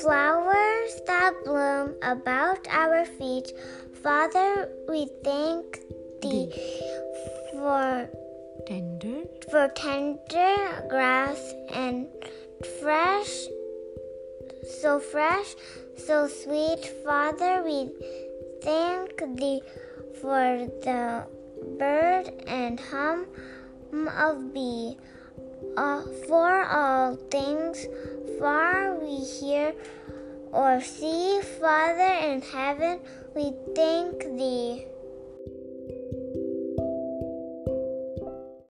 Flowers that bloom about our feet, Father, we thank thee for tender for tender grass and fresh, so fresh, so sweet. Father, we thank thee for the bird and hum of bee. Uh, for all things far we hear or see, Father in heaven, we thank thee.